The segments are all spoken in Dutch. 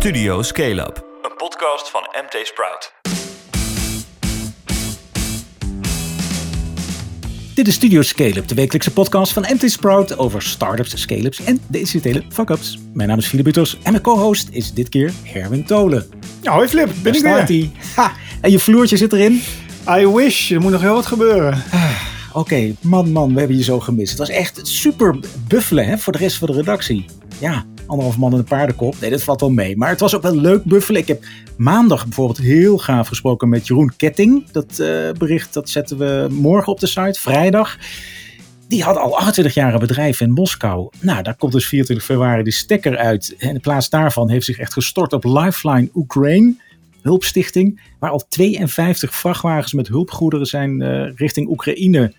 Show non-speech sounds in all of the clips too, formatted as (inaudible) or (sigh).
Studio Scale Up, een podcast van MT Sprout. Dit is Studio Scale-up, de wekelijkse podcast van MT Sprout over startups, scale-ups en de incidentele fuck-ups. Mijn naam is Philip Butters en mijn co-host is dit keer Herwin Tolen. Ja, hoi Flip, ben ik Daar weer. staat hij. Ha, en je vloertje zit erin. I wish, er moet nog heel wat gebeuren. Oké, man, man, we hebben je zo gemist. Het was echt super buffelen hè, voor de rest van de redactie. Ja, anderhalf man en een paardenkop. Nee, dat valt wel mee. Maar het was ook wel leuk buffelen. Ik heb maandag bijvoorbeeld heel gaaf gesproken met Jeroen Ketting. Dat eh, bericht dat zetten we morgen op de site, vrijdag. Die had al 28 jaar bedrijf in Moskou. Nou, daar komt dus 24 februari de stekker uit. En in plaats daarvan heeft zich echt gestort op Lifeline Ukraine hulpstichting, waar al 52 vrachtwagens met hulpgoederen zijn eh, richting Oekraïne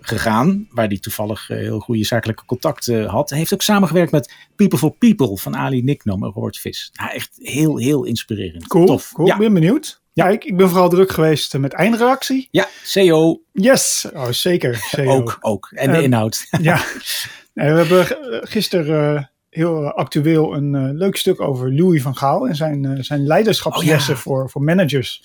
gegaan, waar die toevallig eh, heel goede zakelijke contacten had. Hij heeft ook samengewerkt met People for People van Ali Niknom en Robert Vis. Nou, echt heel, heel inspirerend. Cool, Tof. cool. Ja, ben benieuwd. Ja, ik, ik ben vooral druk geweest met eindreactie. ja, CO Yes, oh, zeker. CEO. ook, ook. En de Eh, inhoud. (laughs) Ja, Nee, we hebben eh, gisteren eh, heel actueel een eh, leuk stuk over Louis van Gaal en zijn, eh, zijn leiderschapslessen Oh ja. voor, voor managers.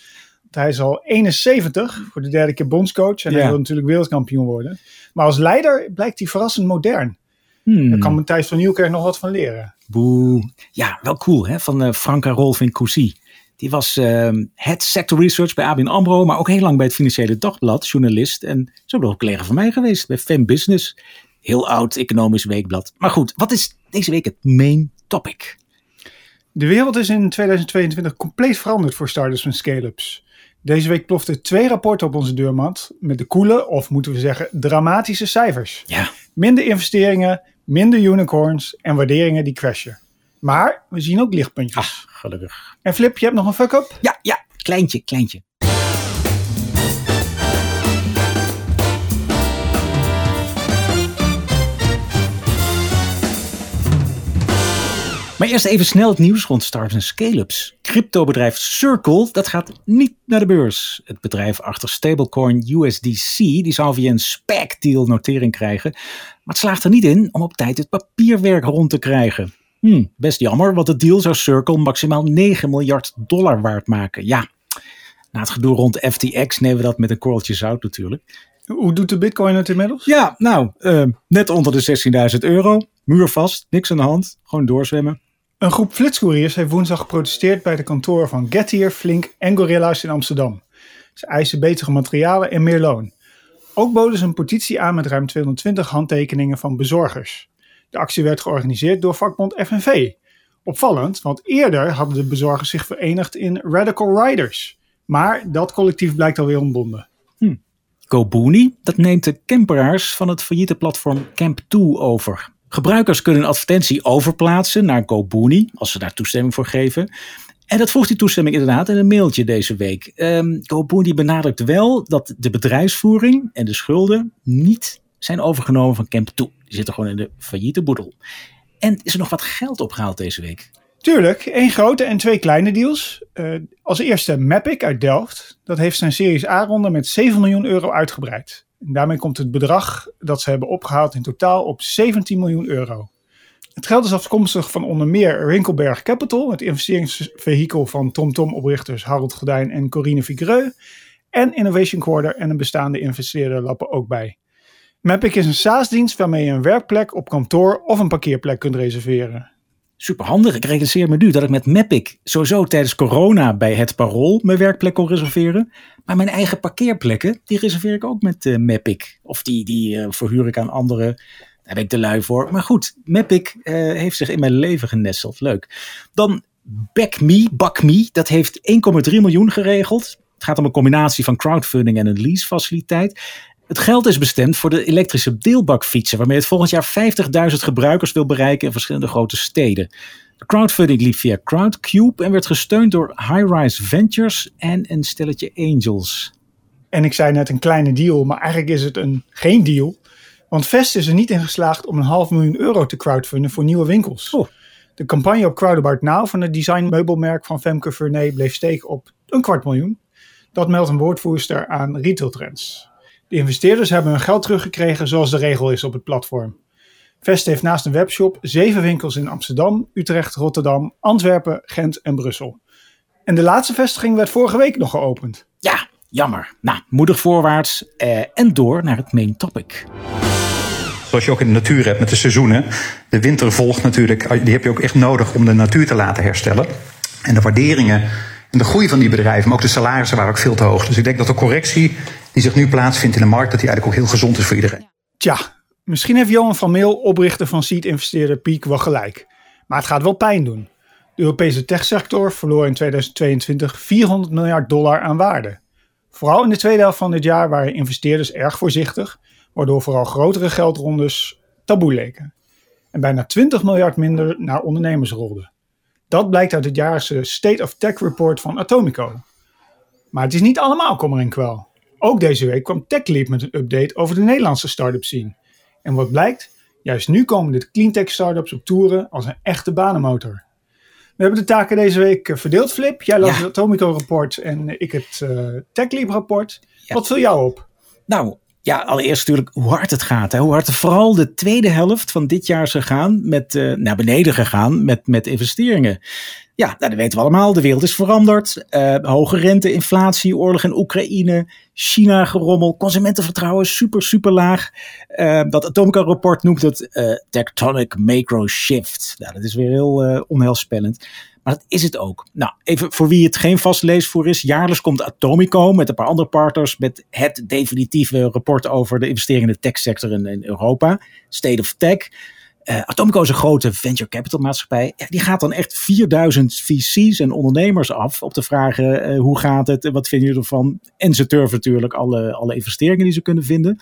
Hij is al 71, voor de derde keer bondscoach en Ja. hij wil natuurlijk wereldkampioen worden. Maar als leider blijkt hij verrassend modern. Hmm. Daar kan Matthijs van Nieuwkerk nog wat van leren. Boe. Ja, wel cool hè, van eh Franka Rolfing Cousy. Die was ehm head sector research bij ABN AMRO, maar ook heel lang bij het Financiële Dagblad, journalist. En zo ook collega van mij geweest bij Fem Business. Heel oud economisch weekblad. Maar goed, wat is deze week het main topic? De wereld is in 2022 compleet veranderd voor startups en scale-ups. Deze week ploften twee rapporten op onze deurmat met de coole, of moeten we zeggen dramatische cijfers. Ja, Minder investeringen, minder unicorns en waarderingen die crashen. Maar we zien ook lichtpuntjes. ah, gelukkig. En Flip, je hebt nog een fuck-up? Ja, ja, kleintje, kleintje. Maar eerst even snel het nieuws rond startups en scale-ups. Cryptobedrijf Circle, dat gaat niet naar de beurs. Het bedrijf achter stablecoin USDC, die zou via een SPAC-deal notering krijgen. Maar het slaagt er niet in om op tijd het papierwerk rond te krijgen. Hm, best jammer, want de deal zou Circle maximaal 9 miljard dollar waard maken. Ja, na het gedoe rond FTX nemen we dat met een korreltje zout natuurlijk. Hoe doet de bitcoin het inmiddels? Ja, nou, eh, net onder de 16.000 euro. Muurvast, niks aan de hand. Gewoon doorzwemmen. Een groep flitscouriers heeft woensdag geprotesteerd bij de kantoren van Getir, Flink en Gorilla's in Amsterdam. Ze eisen betere materialen en meer loon. Ook boden ze een petitie aan met ruim 220 handtekeningen van bezorgers. De actie werd georganiseerd door vakbond FNV. Opvallend, want eerder hadden de bezorgers zich verenigd in Radical Riders. Maar dat collectief blijkt alweer ontbonden. GoBooney, dat neemt de camperaars van het failliete platform Camp2 over. Gebruikers kunnen een advertentie overplaatsen naar GoBooney, als ze daar toestemming voor geven. En dat vroeg die toestemming inderdaad in een mailtje deze week. Ehm GoBooney benadrukt wel dat de bedrijfsvoering en de schulden niet zijn overgenomen van Camp2. Die zitten gewoon in de failliete boedel. En is er nog wat geld opgehaald deze week? Tuurlijk, één grote en twee kleine deals. Eh, als eerste Mapic uit Delft. Dat heeft zijn Series A-ronde met 7 miljoen euro uitgebreid. Daarmee komt het bedrag dat ze hebben opgehaald in totaal op 17 miljoen euro. Het geld is afkomstig van onder meer Rinkelberg Capital, het investeringsvehikel van TomTom-oprichters Harold Gordijn en Corine Vigreux. En Innovation Quarter en een bestaande investeerder lappen ook bij. Mapic is een SaaS-dienst waarmee je een werkplek op kantoor of een parkeerplek kunt reserveren. Super handig. Ik realiseer me nu dat ik met Mapic sowieso tijdens corona bij het Parool mijn werkplek kon reserveren. Maar mijn eigen parkeerplekken, die reserveer ik ook met eh Mapic. Of die, die eh, verhuur ik aan anderen. Daar ben ik te lui voor. Maar goed, Mapic eh, heeft zich in mijn leven genesteld. Leuk. Dan BackMe, dat heeft 1,3 miljoen geregeld. Het gaat om een combinatie van crowdfunding en een leasefaciliteit. Het geld is bestemd voor de elektrische deelbakfietsen, waarmee het volgend jaar 50.000 gebruikers wil bereiken in verschillende grote steden. De crowdfunding liep via Crowdcube en werd gesteund door High-Rise Ventures en een stelletje angels. En ik zei net een kleine deal, maar eigenlijk is het een geen deal. Want Vest is er niet in geslaagd om een half miljoen euro te crowdfunden voor nieuwe winkels. Oh. De campagne op Crowdabout Now van het designmeubelmerk van Femke Vernee bleef steken op een kwart miljoen. Dat meldt een woordvoerster aan Retail Trends. De investeerders hebben hun geld teruggekregen zoals de regel is op het platform. Vest heeft naast een webshop zeven winkels in Amsterdam, Utrecht, Rotterdam, Antwerpen, Gent en Brussel. En de laatste vestiging werd vorige week nog geopend. Ja, jammer. Nou, moedig voorwaarts eh, en door naar het main topic. Zoals je ook in de natuur hebt met de seizoenen. De winter volgt natuurlijk, die heb je ook echt nodig om de natuur te laten herstellen. En de waarderingen en de groei van die bedrijven, maar ook de salarissen waren ook veel te hoog. Dus ik denk dat de correctie die zich nu plaatsvindt in de markt, dat die eigenlijk ook heel gezond is voor iedereen. Tja, misschien heeft Johan van Meel, oprichter van seed-investeerder Peak, wel gelijk. Maar het gaat wel pijn doen. De Europese techsector verloor in 2022 400 miljard dollar aan waarde. Vooral in de tweede helft van dit jaar waren investeerders erg voorzichtig, waardoor vooral grotere geldrondes taboe leken. En bijna 20 miljard minder naar ondernemers rolden. Dat blijkt uit het jaarlijkse State of Tech Report van Atomico. Maar het is niet allemaal kommer en kwel. Ook deze week kwam TechLeap met een update over de Nederlandse start-up scene. En wat blijkt? Juist nu komen de cleantech startups op toeren als een echte banenmotor. We hebben de taken deze week eh, verdeeld, Flip. Jij las Ja. het Atomico-rapport en ik het uh, TechLeap-rapport. Wat viel jou op? Nou, ja, allereerst natuurlijk hoe hard het gaat. Hè? Hoe hard vooral de tweede helft van dit jaar is gegaan, met, eh, naar beneden gegaan met, met investeringen. Ja, nou, dat weten we allemaal. De wereld is veranderd. Eh, hoge rente, inflatie, oorlog in Oekraïne, China gerommel, consumentenvertrouwen super, super laag. Eh, dat Atomica-rapport noemt het eh, tectonic macro shift. Nou, dat is weer heel onheilspellend. Maar dat is het ook. Nou, even voor wie het geen vast leesvoer is. Jaarlijks komt Atomico met een paar andere partners met het definitieve rapport over de investeringen in de techsector in, in Europa. State of Tech. Uh, Atomico is een grote venture capital maatschappij. Die gaat dan echt 4000 VC's en ondernemers af op de vragen uh, hoe gaat het, wat vinden jullie ervan? En ze turven natuurlijk alle, alle investeringen die ze kunnen vinden.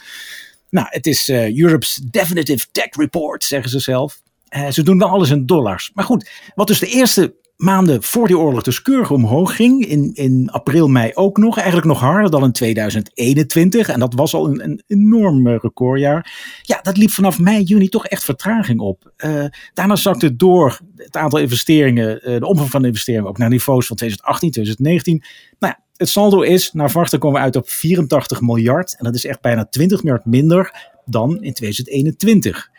Nou, het is uh, Europe's Definitive Tech Report, zeggen ze zelf. ze doen wel alles in dollars. Maar goed, wat dus de eerste maanden voor die oorlog dus keurig omhoog ging. In, in april, mei ook nog. Eigenlijk nog harder dan in 2021. En dat was al een, een enorm recordjaar. Ja, dat liep vanaf mei, juni toch echt vertraging op. Uh, daarna zakte het door het aantal investeringen, uh, de omvang van de investeringen ook naar niveaus van 2018, 2019. Nou ja, het saldo is, naar verwachting komen we uit op 84 miljard. En dat is echt bijna 20 miljard minder dan in 2021.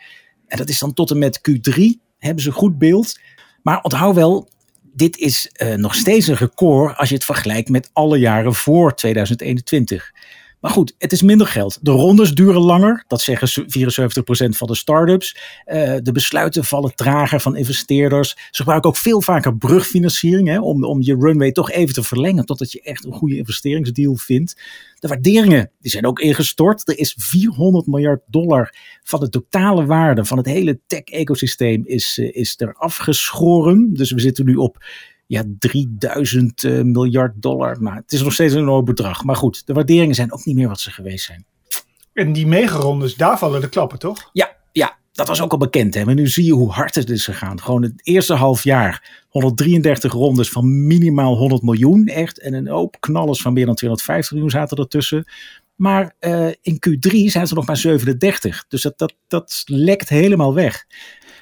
En dat is dan tot en met Q3, hebben ze goed beeld. Maar onthoud wel, dit is uh, nog steeds een record als je het vergelijkt met alle jaren voor 2021. Maar goed, het is minder geld. De rondes duren langer, dat zeggen 74% van de start-ups. Uh, de besluiten vallen trager van investeerders. Ze gebruiken ook veel vaker brugfinanciering hè, om, om je runway toch even te verlengen totdat je echt een goede investeringsdeal vindt. De waarderingen die zijn ook ingestort. Er is 400 miljard dollar van de totale waarde van het hele tech-ecosysteem is, uh, is er afgeschoren. Dus we zitten nu op ja, 3000 uh, miljard dollar. Nou, het is nog steeds een enorm bedrag. Maar goed, de waarderingen zijn ook niet meer wat ze geweest zijn. En die megarondes, daar vallen de klappen, toch? Ja, ja, dat was ook al bekend. Hè? Maar nu zie je hoe hard het is gegaan. Gewoon het eerste half jaar 133 rondes van minimaal 100 miljoen. Echt. En een hoop knallers van meer dan 250 miljoen zaten ertussen. Maar uh, in Q3 zijn ze nog maar 37. Dus dat, dat, dat lekt helemaal weg.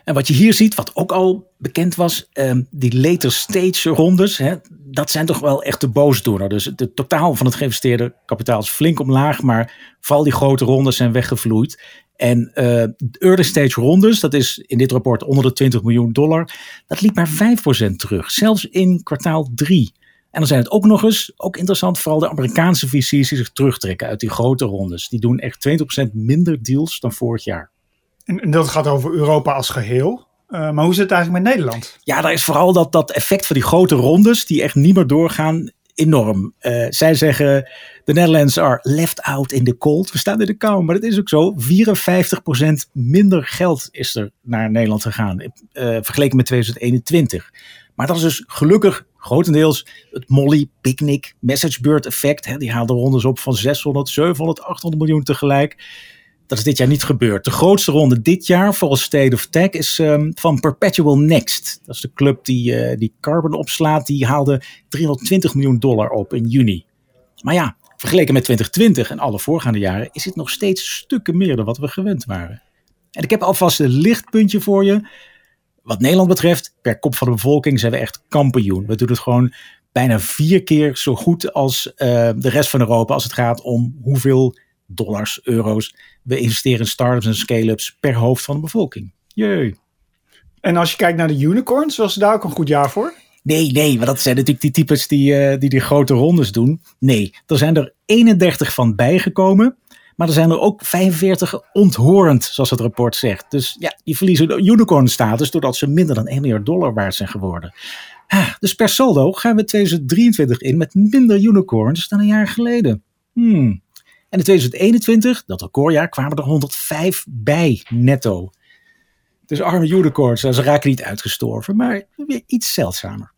En wat je hier ziet, wat ook al bekend was, um, die later stage rondes, hè, dat zijn toch wel echt de boosdoener. Dus het totaal van het geïnvesteerde kapitaal is flink omlaag, maar vooral die grote rondes zijn weggevloeid. En uh, early stage rondes, dat is in dit rapport onder de 20 miljoen dollar, dat liep maar 5% terug, zelfs in kwartaal 3. En dan zijn het ook nog eens, ook interessant, vooral de Amerikaanse VC's die zich terugtrekken uit die grote rondes. Die doen echt 20% minder deals dan vorig jaar. En dat gaat over Europa als geheel. Uh, maar hoe zit het eigenlijk met Nederland? Ja, daar is vooral dat, dat effect van die grote rondes die echt niet meer doorgaan enorm. Uh, zij zeggen, de Netherlands are left out in the cold. We staan in de kou, maar dat is ook zo. 54% minder geld is er naar Nederland gegaan, uh, vergeleken met 2021. Maar dat is dus gelukkig grotendeels het Molly, Picnic, Messagebird effect. Hè, die haalden rondes op van 600, 700, 800 miljoen tegelijk. Dat is dit jaar niet gebeurd. De grootste ronde dit jaar volgens State of Tech is um, van Perpetual Next. Dat is de club die, uh, die carbon opslaat. Die haalde 320 miljoen dollar op in juni. Maar ja, vergeleken met 2020 en alle voorgaande jaren is het nog steeds stukken meer dan wat we gewend waren. En ik heb alvast een lichtpuntje voor je. Wat Nederland betreft, per kop van de bevolking zijn we echt kampioen. We doen het gewoon bijna vier keer zo goed als uh, de rest van Europa als het gaat om hoeveel dollars, euro's. We investeren in startups en scale-ups per hoofd van de bevolking. Jee. En als je kijkt naar de unicorns, was daar ook een goed jaar voor? Nee, nee, want dat zijn natuurlijk die types die, uh, die die grote rondes doen. Nee, er zijn er 31 van bijgekomen. Maar er zijn er ook 45 onthorend, zoals het rapport zegt. Dus ja, die verliezen de unicorn-status doordat ze minder dan 1 miljard dollar waard zijn geworden. Ah, dus per saldo gaan we 2023 in met minder unicorns dan een jaar geleden. Hmm. En in 2021, dat recordjaar, kwamen er 105 bij netto. Dus arme unicorns, ze raken niet uitgestorven, maar weer iets zeldzamer.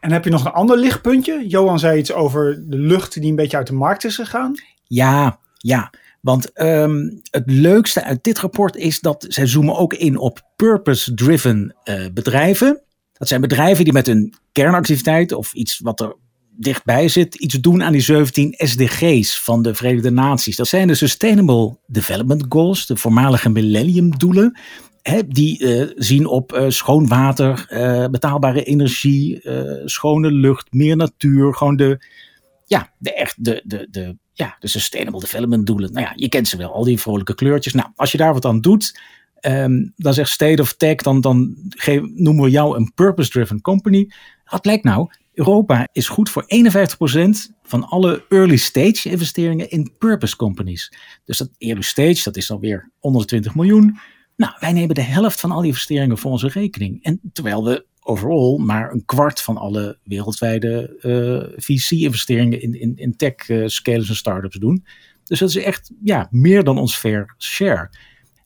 En heb je nog een ander lichtpuntje? Johan zei iets over de lucht die een beetje uit de markt is gegaan. Ja, ja. Want um, het leukste uit dit rapport is dat zij zoomen ook in op purpose-driven uh, bedrijven. Dat zijn bedrijven die met hun kernactiviteit of iets wat er dichtbij zit, iets doen aan die 17 SDG's van de Verenigde Naties. Dat zijn de Sustainable Development Goals, de voormalige millenniumdoelen. Hè, die uh, zien op uh, schoon water, betaalbare energie, schone lucht, meer natuur. Gewoon de, ja, de, echt, de, de, de, ja, de Sustainable Development doelen. Nou ja, je kent ze wel, al die vrolijke kleurtjes. Nou, als je daar wat aan doet, um, dan zegt State of Tech, dan, dan geef, noemen we jou een purpose-driven company. Wat blijkt nou? Europa is goed voor 51% van alle early stage investeringen in purpose companies. Dus dat early stage, dat is alweer onder de 20 miljoen. Nou, wij nemen de helft van al die investeringen voor onze rekening. En terwijl we overal maar een kwart van alle wereldwijde uh, VC-investeringen in, in, in tech uh, scalers en startups doen. Dus dat is echt ja, meer dan ons fair share.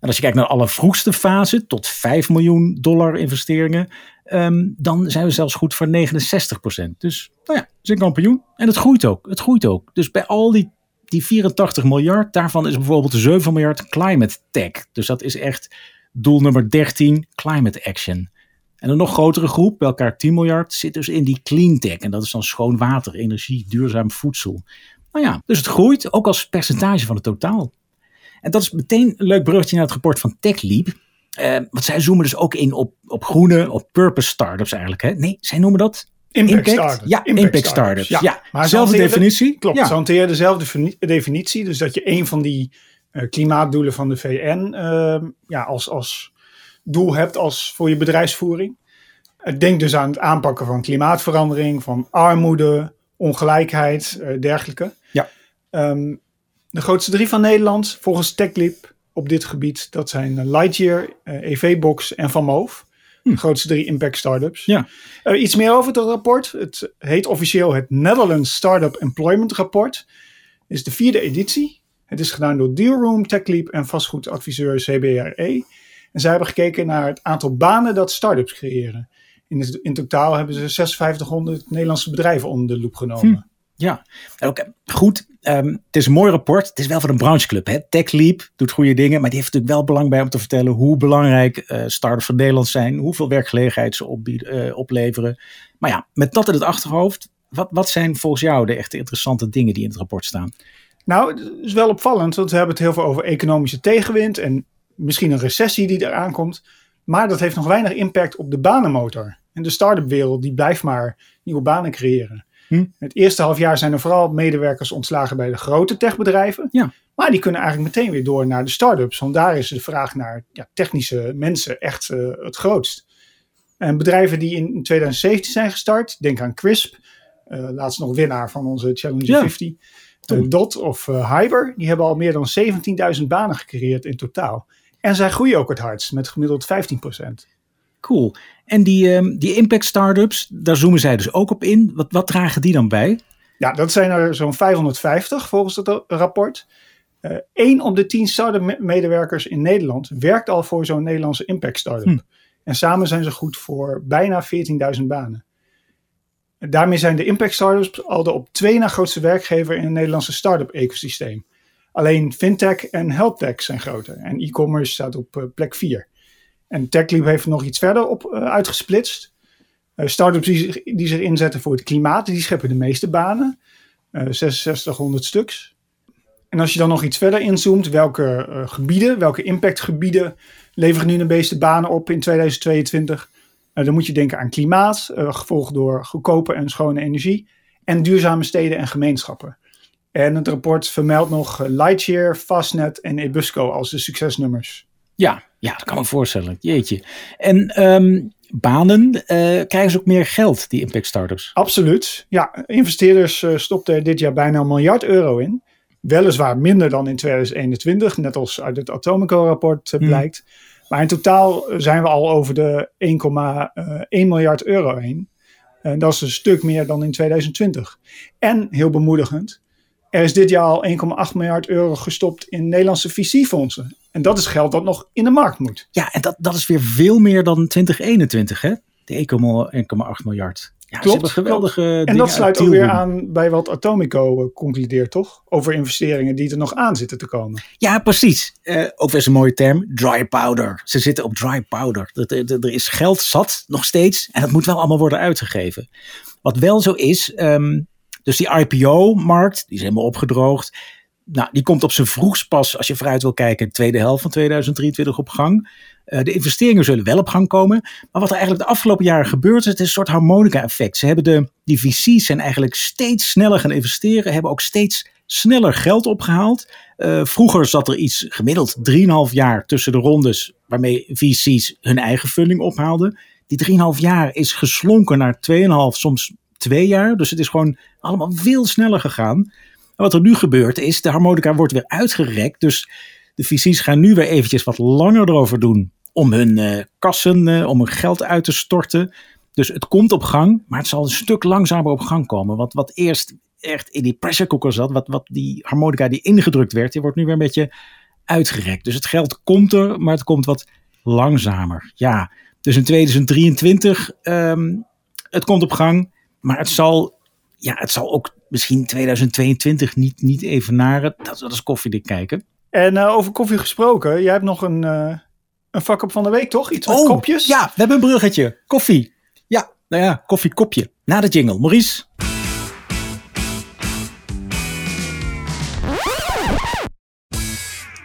En als je kijkt naar alle vroegste fase, tot 5 miljoen dollar investeringen, um, dan zijn we zelfs goed voor 69 Dus nou ja, is een kampioen. En het groeit ook. Het groeit ook. Dus bij al die, die 84 miljard, daarvan is bijvoorbeeld 7 miljard climate tech. Dus dat is echt doel nummer 13, climate action. En een nog grotere groep, bij elkaar 10 miljard, zit dus in die clean tech. En dat is dan schoon water, energie, duurzaam voedsel. Nou ja, dus het groeit ook als percentage van het totaal. En dat is meteen een leuk bruggetje naar het rapport van TechLeap. Uh, want zij zoomen dus ook in op, op groene, op purpose startups eigenlijk. Hè? Nee, zij noemen dat Impact, impact startups. Ja, impact, impact startups. Ja, ja. maar dezelfde definitie. Klopt, ja. ze hanteren dezelfde definitie. Dus dat je een van die uh, klimaatdoelen van de VN uh, ja, als, als doel hebt als voor je bedrijfsvoering. Denk dus aan het aanpakken van klimaatverandering, van armoede, ongelijkheid, uh, dergelijke. Ja. Um, de grootste drie van Nederland, volgens TechLeap op dit gebied, dat zijn Lightyear, EV-Box en Van Moof. Hm. De grootste drie impact startups. Ja. Uh, iets meer over het rapport. Het heet officieel het Netherlands Startup Employment Rapport. Het is de vierde editie. Het is gedaan door Dealroom, TechLeap en vastgoedadviseur CBRE. En zij hebben gekeken naar het aantal banen dat startups creëren. In, in totaal hebben ze 5600 Nederlandse bedrijven onder de loep genomen. Hm. Ja, ook goed. Um, het is een mooi rapport. Het is wel van een brancheclub. Hè? TechLeap doet goede dingen, maar die heeft natuurlijk wel belang bij om te vertellen hoe belangrijk uh, startups van Nederland zijn, hoeveel werkgelegenheid ze opbieden, uh, opleveren. Maar ja, met dat in het achterhoofd, wat, wat zijn volgens jou de echte interessante dingen die in het rapport staan? Nou, het is wel opvallend, want we hebben het heel veel over economische tegenwind en misschien een recessie die eraan komt. Maar dat heeft nog weinig impact op de banenmotor. En de start-up wereld die blijft maar nieuwe banen creëren. Hm? Het eerste half jaar zijn er vooral medewerkers ontslagen bij de grote techbedrijven. Ja. Maar die kunnen eigenlijk meteen weer door naar de start-ups. Want daar is de vraag naar ja, technische mensen echt uh, het grootst. En bedrijven die in 2017 zijn gestart, denk aan Crisp. Uh, laatst nog winnaar van onze Challenger ja. 50. Uh, Dot of Hyber. Die hebben al meer dan 17.000 banen gecreëerd in totaal. En zij groeien ook het hardst met gemiddeld 15%. Cool. En die, um, die impact startups, daar zoomen zij dus ook op in. Wat, wat dragen die dan bij? Ja, dat zijn er zo'n 550 volgens het rapport. Uh, één op de tien start-up medewerkers in Nederland werkt al voor zo'n Nederlandse impact startup. Hm. En samen zijn ze goed voor bijna 14.000 banen. En daarmee zijn de impact startups al de op twee na grootste werkgever in het Nederlandse start-up ecosysteem. Alleen fintech en healthtech zijn groter en e-commerce staat op uh, plek 4. En TechLeap heeft nog iets verder op uh, uitgesplitst. Uh, startups die, die, zich inzetten voor het klimaat, die scheppen de meeste banen. Uh, 6600 stuks. En als je dan nog iets verder inzoomt, welke gebieden, welke impactgebieden leveren nu de meeste banen op in 2022? dan moet je denken aan klimaat, gevolgd door goedkope en schone energie. En duurzame steden en gemeenschappen. En het rapport vermeldt nog Lightyear, Fastnet en Ebusco als de succesnummers. Ja, ja, dat kan me voorstellen. Jeetje. En ehm, banen, eh, krijgen ze ook meer geld, die impact startups? Absoluut. Ja, investeerders uh, stopten er dit jaar bijna een miljard euro in. Weliswaar minder dan in 2021, net als uit het Atomico-rapport uh, blijkt. Maar in totaal zijn we al over de 1,1 miljard euro heen. En dat is een stuk meer dan in 2020. En heel bemoedigend, er is dit jaar al 1,8 miljard euro gestopt in Nederlandse VC-fondsen. En dat is geld dat nog in de markt moet. Ja, en dat, dat is weer veel meer dan 2021, hè? De 1,8 miljard. Ja, klopt. geweldige En dat sluit ook weer aan bij wat Atomico uh, concludeert, toch? Over investeringen die er nog aan zitten te komen. Ja, precies. Uh, ook weer een mooie term. Dry powder. Ze zitten op dry powder. Er, er, er, is geld zat, nog steeds. En dat moet wel allemaal worden uitgegeven. Wat wel zo is, um, dus die IPO-markt, die is helemaal opgedroogd. Nou, die komt op zijn vroegst pas, als je vooruit wil kijken, de tweede helft van 2023 op gang. Uh, de investeringen zullen wel op gang komen. Maar wat er eigenlijk de afgelopen jaren gebeurt, is het is een soort harmonica-effect. Ze hebben de, die VC's zijn eigenlijk steeds sneller gaan investeren, hebben ook steeds sneller geld opgehaald. Uh, vroeger zat er iets gemiddeld 3,5 jaar tussen de rondes waarmee VC's hun eigen funding ophaalden. Die 3,5 jaar is geslonken naar 2,5, soms 2 jaar. Dus het is gewoon allemaal veel sneller gegaan. En wat er nu gebeurt is, de harmonica wordt weer uitgerekt. Dus de VC's gaan nu weer eventjes wat langer erover doen om hun uh, kassen, uh, om hun geld uit te storten. Dus het komt op gang, maar het zal een stuk langzamer op gang komen. Want wat eerst echt in die pressure cooker zat, wat, wat die harmonica die ingedrukt werd, die wordt nu weer een beetje uitgerekt. Dus het geld komt er, maar het komt wat langzamer. Ja, dus in 2023, um, het komt op gang, maar het zal, ja, het zal ook misschien 2022 niet, niet evenaren. Dat, dat is koffiedik kijken. En uh, over koffie gesproken, jij hebt nog een, uh, een vak-up van de week, toch? Iets met oh, kopjes? Ja, we hebben een bruggetje. Koffie. Ja, nou ja, koffiekopje. Na de jingle. Maurice.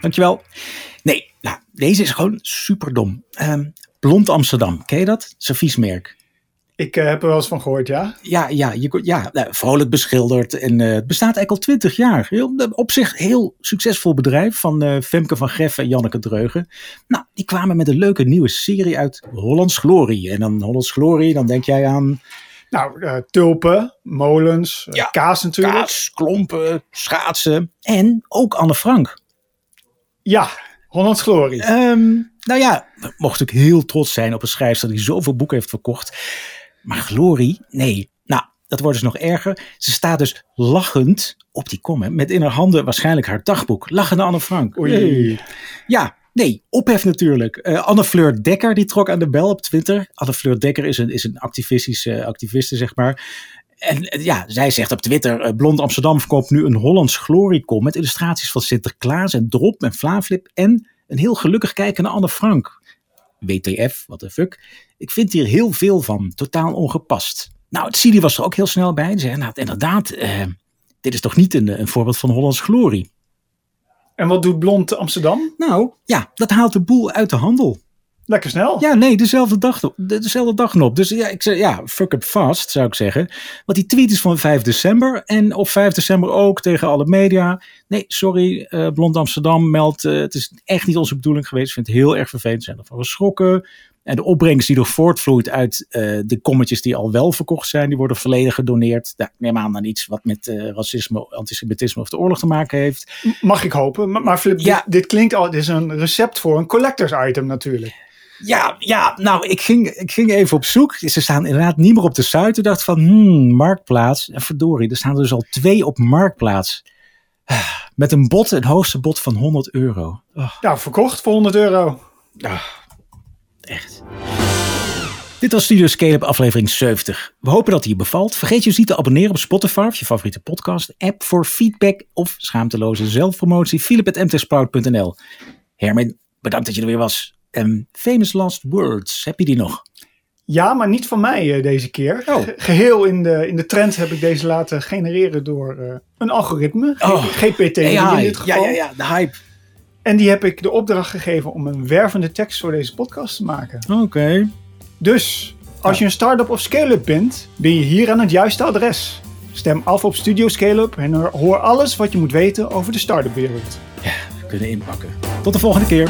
Dankjewel. Nee, nou, deze is gewoon super dom. Um, Blond Amsterdam, ken je dat? Serviesmerk. Ik uh, heb er wel eens van gehoord, ja. Ja, ja, je, ja nou, vrolijk beschilderd. En uh, het bestaat eigenlijk al twintig jaar. Heel, op zich heel succesvol bedrijf van uh, Femke van Greffen en Janneke Dreugen. Nou, die kwamen met een leuke nieuwe serie uit Hollands Glorie. En dan Hollands Glorie, dan denk jij aan... Nou, tulpen, molens, ja, kaas natuurlijk. Kaas, klompen, schaatsen en ook Anne Frank. Ja, Hollands Glorie. Um, nou ja, mochten natuurlijk heel trots zijn op een schrijfster die zoveel boeken heeft verkocht. Maar Glorie, nee. Nou, dat wordt dus nog erger. Ze staat dus lachend op die kom, met in haar handen waarschijnlijk haar dagboek. Lachende Anne Frank. Oei. Ja, nee, ophef natuurlijk. Uh, Anne Fleur Dekker, die trok aan de bel op Twitter. Anne Fleur Dekker is een, is een activistische activiste, zeg maar. En ja, zij zegt op Twitter: uh, Blond Amsterdam verkoopt nu een Hollands gloriekom met illustraties van Sinterklaas en Drop en Flavlip en een heel gelukkig kijkende Anne Frank. WTF, what the fuck. Ik vind hier heel veel van, totaal ongepast. Nou, het Sidi was er ook heel snel bij. Ze zei, nou, inderdaad, uh, dit is toch niet een, een voorbeeld van Hollands glorie. En wat doet Blond Amsterdam? Nou, ja, dat haalt de boel uit de handel. Lekker snel. Ja, nee, dezelfde dag, dezelfde dag nog. Dus ja, ik zeg, ja, fuck up fast, zou ik zeggen. Want die tweet is van 5 december. En op 5 december ook tegen alle media. Nee, sorry, uh, Blond Amsterdam meldt, uh, het is echt niet onze bedoeling geweest. Ik vind het heel erg vervelend, zijn ervan geschrokken. En de opbrengst die er voortvloeit uit uh, de kommetjes die al wel verkocht zijn, die worden volledig gedoneerd. Nou, neem aan aan iets wat met uh, racisme, antisemitisme of de oorlog te maken heeft. Mag ik hopen. Maar, maar Flip, ja. dit, dit, klinkt al, dit is een recept voor een collectors item natuurlijk. Ja, ja, nou, ik ging, ik ging even op zoek. Ze staan inderdaad niet meer op de site. Ik dacht van, hmm, Marktplaats. En verdorie, er staan er dus al twee op Marktplaats. Met een bod, het hoogste bod van 100 euro. Oh. Ja, verkocht voor 100 euro. Oh, echt. Dit was Studio Scale-up aflevering 70. We hopen dat het je bevalt. Vergeet je dus niet te abonneren op Spotify of je favoriete podcast, app voor feedback of schaamteloze zelfpromotie. Philip.mtsprout.nl Herman, bedankt dat je er weer was. Um, famous last words, heb je die nog? Ja, maar niet van mij uh, deze keer. Oh. Geheel in de, in de trend heb ik deze laten genereren door uh, een algoritme. Oh. GPT AI. in dit geval. Ja, ja, ja, de hype. En die heb ik de opdracht gegeven om een wervende tekst voor deze podcast te maken. Oké. Okay. Dus, als je een start-up of scale-up bent, ben je hier aan het juiste adres. Stem af op Studio Scale-up en hoor alles wat je moet weten over de start-up wereld. Ja, we kunnen inpakken. Tot de volgende keer.